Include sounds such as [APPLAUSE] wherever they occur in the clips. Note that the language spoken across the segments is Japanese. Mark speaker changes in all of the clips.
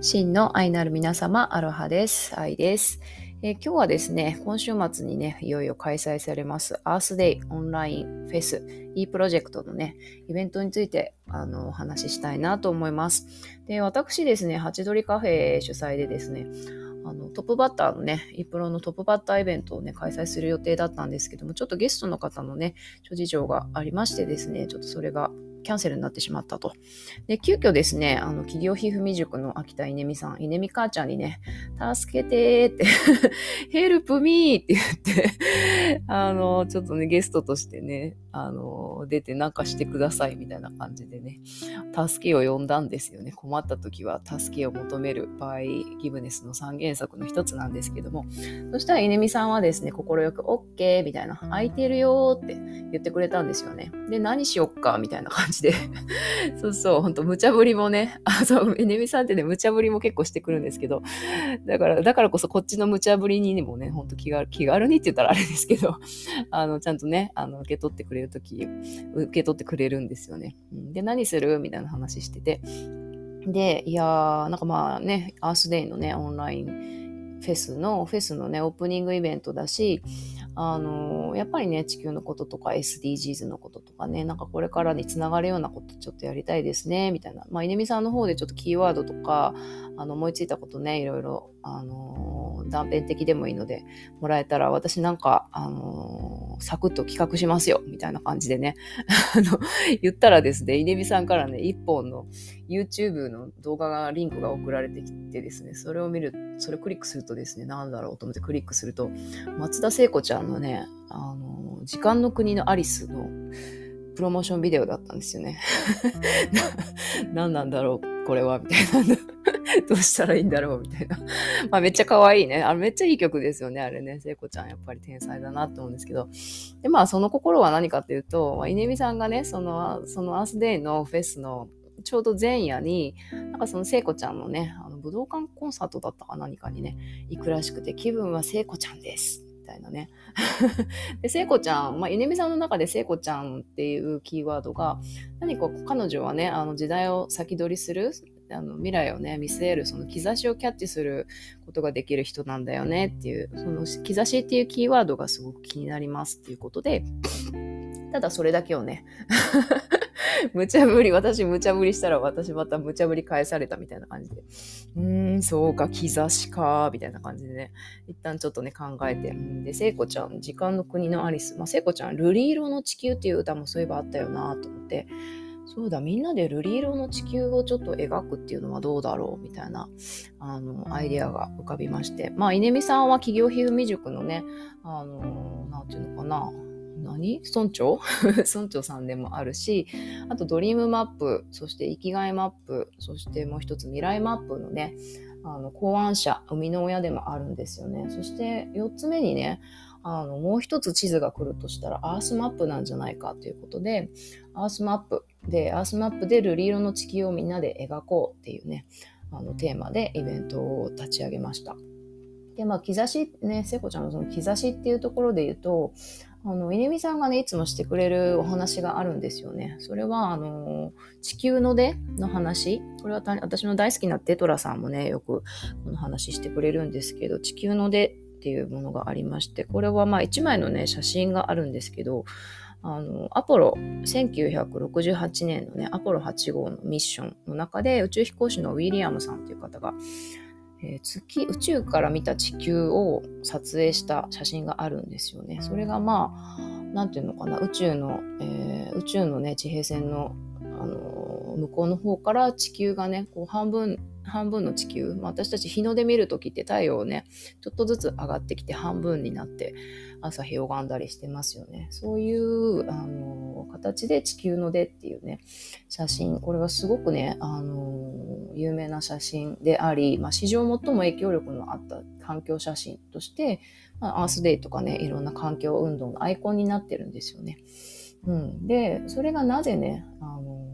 Speaker 1: 真の愛なる皆様、アロハです。愛です。えー、今日はですね、今週末にね、いよいよ開催されます、アースデイオンラインフェス E プロジェクトのね、イベントについてあのお話ししたいなと思います。で、私ですね、ハチドリカフェ主催でですね、あのトップバッターのね、E プロのトップバッターイベントをね、開催する予定だったんですけども、ちょっとゲストの方のね、諸事情がありましてですね、ちょっとそれがキャンセルになってしまったと。で、急遽ですね、あの、企業皮膚未塾の秋田稲美さん、稲美母ちゃんにね、助けてーって [LAUGHS] ヘルプミーって言ってあの、ちょっとね、ゲストとしてね、あの、出てなんかしてくださいみたいな感じでね、助けを呼んだんですよね。困った時は助けを求める場合、ギブネスの三原則の一つなんですけども、そしたら稲美さんはですね、快く OK みたいな、空いてるよって言ってくれたんですよね。で、何しよっかみたいな感じで [LAUGHS] そうそう、ほんと無茶ぶりもね、あ、そう、稲美さんってね、無茶ぶりも結構してくるんですけど、だから、だからこそこっちの無茶ぶりにもね、ほんと気軽気軽にって言ったらあれですけど、[LAUGHS] あの、ちゃんとね、あの、受け取ってくれるとき、受け取ってくれるんですよね。で、何する？みたいな話してて。で、いやー、なんかまあね、アースデイのね、オンラインフェスの、フェスのね、オープニングイベントだし、あのやっぱりね、地球のこととか SDGs のこととかね、なんかこれからにつながるようなことちょっとやりたいですね、みたいな。まあ、稲見さんの方でちょっとキーワードとか、あの、思いついたことね、いろいろ、あの断片的でもいいので、もらえたら、私なんか、あのサクッと企画しますよ、みたいな感じでね、[LAUGHS] あの、言ったらですね、稲見さんからね、一本の YouTube の動画が、リンクが送られてきてですね、それを見る、それクリックするとですね、なんだろうと思ってクリックすると、松田聖子ちゃんのね、あの、時間の国のアリスのプロモーションビデオだったんですよね。[LAUGHS] 何なんだろう、これは、みたいな。[LAUGHS] どうしたらいいんだろうみたいな。まあめっちゃ可愛いね。あれめっちゃいい曲ですよね。あれね。聖子ちゃんやっぱり天才だなって思うんですけど。で、まあその心は何かっていうと、まあ、稲見さんがね、その、そのアースデイのフェスのちょうど前夜に、なんかその聖子ちゃんのね、あの武道館コンサートだったか何かにね、行くらしくて、気分は聖子ちゃんです。みたいなね。[LAUGHS] で、聖子ちゃん、まあ、稲見さんの中で聖子ちゃんっていうキーワードが、何か彼女はね、あの時代を先取りする、あの未来をね見据えるその兆しをキャッチすることができる人なんだよねっていうその兆しっていうキーワードがすごく気になりますっていうことでただそれだけをね [LAUGHS] 無茶ぶり、私無茶ぶりしたら私また無茶ぶり返されたみたいな感じで。うーん、そうか、兆しか、みたいな感じでね、一旦ちょっとね、考えて。で、聖子ちゃん、時間の国のアリス。まあ、聖子ちゃん、瑠璃色の地球っていう歌もそういえばあったよなと思って、そうだ、みんなで瑠璃色の地球をちょっと描くっていうのはどうだろうみたいな、あの、アイデアが浮かびまして。まあ、稲見さんは起業ひふみ塾のね、あの、なんていうのかな、何？村長？[LAUGHS] 村長さんでもあるし、あとドリームマップ、そして生きがいマップ、そしてもう一つ未来マップのね、あの考案者、生みの親でもあるんですよね。そして4つ目にね、あのもう一つ地図が来るとしたらアースマップなんじゃないかということで、アースマップで、アースマップで瑠璃色の地球をみんなで描こうっていうね、あのテーマでイベントを立ち上げました。で、まあ、兆し、ね、聖子ちゃんのその兆しっていうところで言うと、あの、稲見さんがね、いつもしてくれるお話があるんですよね。それは、あの、地球の出の話。これは私の大好きなテトラさんもね、よくこの話してくれるんですけど、地球の出っていうものがありまして、これはまあ1枚のね、写真があるんですけど、あの、アポロ、1968年のね、アポロ8号のミッションの中で宇宙飛行士のウィリアムさんという方が、えー、月、宇宙から見た地球を撮影した写真があるんですよね。それがまあ、なんていうのかな、宇宙の、えー、宇宙のね、地平線の、あのー、向こうの方から地球がね、こう半分、半分の地球、まあ、私たち日の出見るときって太陽ね、ちょっとずつ上がってきて半分になって朝日拝んだりしてますよね。そういう、あのー、形で地球の出っていうね、写真、これはすごくね、あの有名な写真であり、まあ、史上最も影響力のあった環境写真として、まあ、アースデイとかね、いろんな環境運動のアイコンになってるんですよね。うん、で、それがなぜね、あの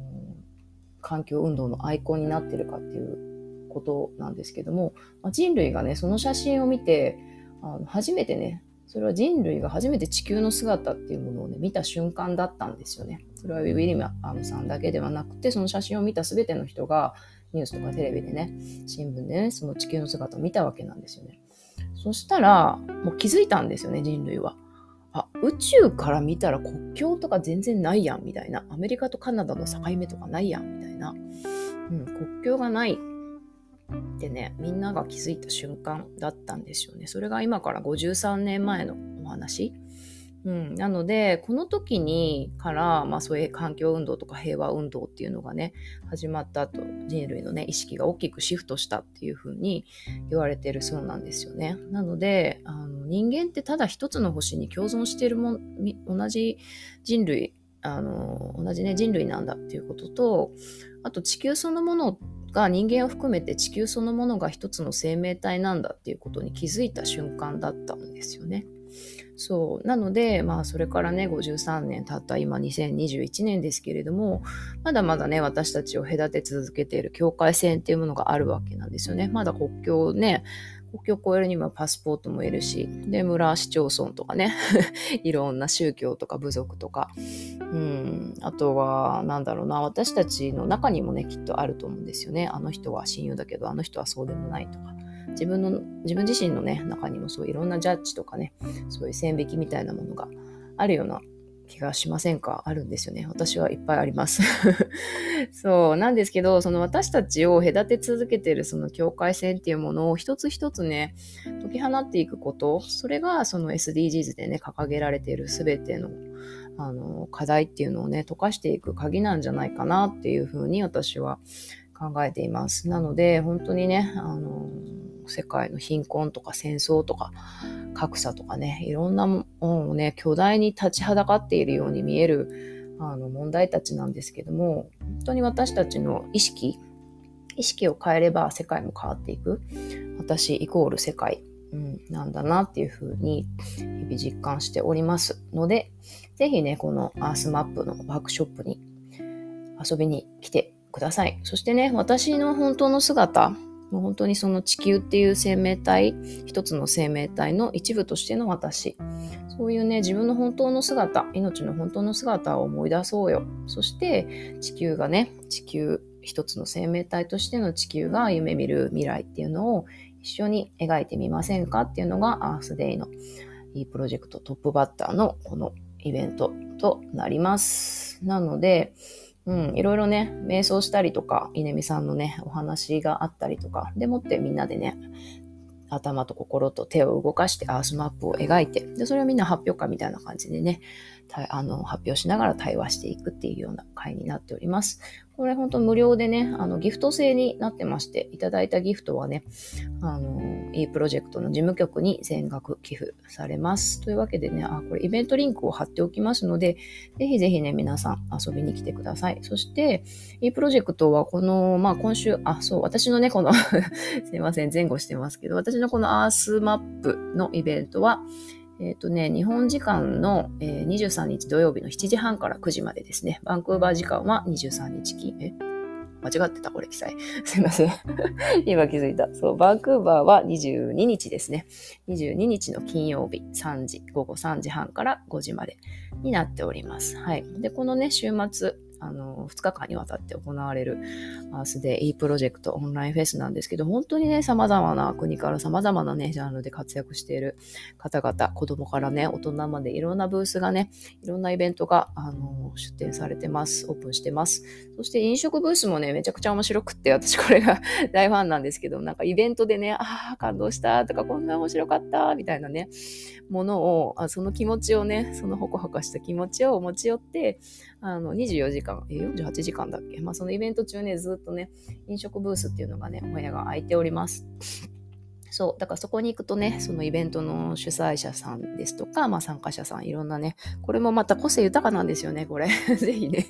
Speaker 1: 環境運動のアイコンになってるかっていうことなんですけども、まあ、人類がね、その写真を見て、あの初めてね、それは人類が初めて地球の姿っていうものをね、見た瞬間だったんですよね。それはウィリアムさんだけではなくて、その写真を見た全ての人が、ニュースとかテレビでね、新聞でね、その地球の姿を見たわけなんですよね。そしたら、もう気づいたんですよね、人類は。あ、宇宙から見たら国境とか全然ないやん、みたいな。アメリカとカナダの境目とかないやん、みたいな。うん、国境がないってね、みんなが気づいた瞬間だったんですよね。それが今から53年前のお話。うん、なので、この時にから、まあそういう環境運動とか平和運動っていうのがね、始まったと、人類のね、意識が大きくシフトしたっていうふうに言われてるそうなんですよね。なので、あの人間ってただ一つの星に共存しているも同じ人類、あの、同じね、人類なんだっていうことと、あと地球そのものが人間を含めて地球そのものが一つの生命体なんだっていうことに気づいた瞬間だったんですよね。そう。なので、まあ、それからね、53年経った今2021年ですけれども、まだまだね、私たちを隔て続けている境界線っていうものがあるわけなんですよね。まだ国境ね、国境を越えるにはパスポートもいるし、で、村市町村とかね、[LAUGHS] いろんな宗教とか部族とか、うん、あとは、なんだろうな、私たちの中にもね、きっとあると思うんですよね。あの人は親友だけど、あの人はそうでもないとか。自分の、自分自身のね、中にもそういろんなジャッジとかね、そういう線引きみたいなものがあるような気がしませんか？あるんですよね。私はいっぱいあります。[LAUGHS] そう、なんですけど、その私たちを隔て続けてるその境界線っていうものを一つ一つね、解き放っていくこと、それがその SDGs でね、掲げられている全てのあの課題っていうのをね、溶かしていく鍵なんじゃないかなっていうふうに私は考えています。なので、本当にね、あの世界の貧困とか戦争とか格差とかね、いろんなものをね、巨大に立ちはだかっているように見えるあの問題たちなんですけども、本当に私たちの意識、意識を変えれば世界も変わっていく。私イコール世界、うん、なんだなっていうふうに日々実感しておりますので、ぜひね、このアースマップのワークショップに遊びに来てください。そしてね、私の本当の姿、本当にその地球っていう生命体、一つの生命体の一部としての私。そういうね、自分の本当の姿、命の本当の姿を思い出そうよ。そして地球がね、地球一つの生命体としての地球が夢見る未来っていうのを一緒に描いてみませんか？っていうのがアースデイの E プロジェクトトップバッターのこのイベントとなります。なので、うん、いろいろね、瞑想したりとか、稲見さんのね、お話があったりとか、でもってみんなでね、頭と心と手を動かしてアースマップを描いて、で、それをみんな発表会みたいな感じでね、あの発表しながら対話していくっていうような会になっております。これ本当無料でね、あのギフト制になってまして、いただいたギフトはね、あの、いいプロジェクトの事務局に全額寄付されます。というわけでね、あ、これイベントリンクを貼っておきますので、ぜひぜひね、皆さん遊びに来てください。そして、いいプロジェクトはこの、まあ今週、あ、そう、私のね、この [LAUGHS] すいません、前後してますけど、私のこのアースマップのイベントは、えっ、ー、とね、日本時間の、えー、23日土曜日の7時半から9時までですね。バンクーバー時間は23日金、え？間違ってた、これ記載。[LAUGHS] すいません。[LAUGHS] 今気づいた。そう、バンクーバーは22日ですね。22日の金曜日3時、午後3時半から5時までになっております。はい。で、このね、週末、あの、2日間にわたって行われるアースデイプロジェクトオンラインフェスなんですけど、本当にね、様々な国から様々なね、ジャンルで活躍している方々、子供からね、大人までいろんなブースがね、いろんなイベントが、あの、出展されてます。オープンしてます。そして飲食ブースもね、めちゃくちゃ面白くって、私これが [LAUGHS] 大ファンなんですけど、なんかイベントでね、ああ、感動したとか、こんな面白かったみたいなね、ものを、あその気持ちをね、そのほこほこした気持ちを持ち寄って、あの、24時間、え、48時間だっけ？まあ、そのイベント中ね、ずっとね、飲食ブースっていうのがね、お部屋が空いております。そう。だからそこに行くとね、そのイベントの主催者さんですとか、まあ参加者さん、いろんなね、これもまた個性豊かなんですよね、これ。[LAUGHS] ぜひね、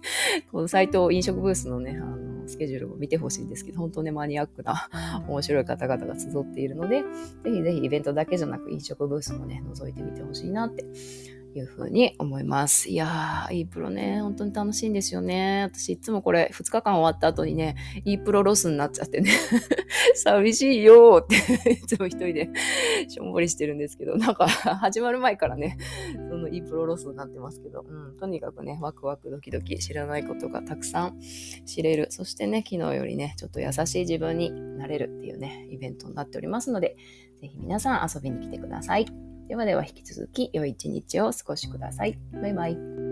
Speaker 1: このサイト、飲食ブースのね、あの、スケジュールを見てほしいんですけど、本当ね、マニアックな、面白い方々が集っているので、ぜひぜひイベントだけじゃなく飲食ブースもね、覗いてみてほしいなっていうふうに思います。いやー、e プロね、本当に楽しいんですよね。私いつもこれ2日間終わった後にね、e プロロスになっちゃってね、[LAUGHS] 寂しいよーっていつも一人でしょんぼりしてるんですけど、なんか始まる前からね、その e プロロスになってますけど、うん、とにかくね、ワクワクドキドキ知らないことがたくさん知れる。そしてね、昨日よりね、ちょっと優しい自分になれるっていうね、イベントになっておりますので、ぜひ皆さん遊びに来てください。ではでは引き続き良い一日をお過ごしください。バイバイ。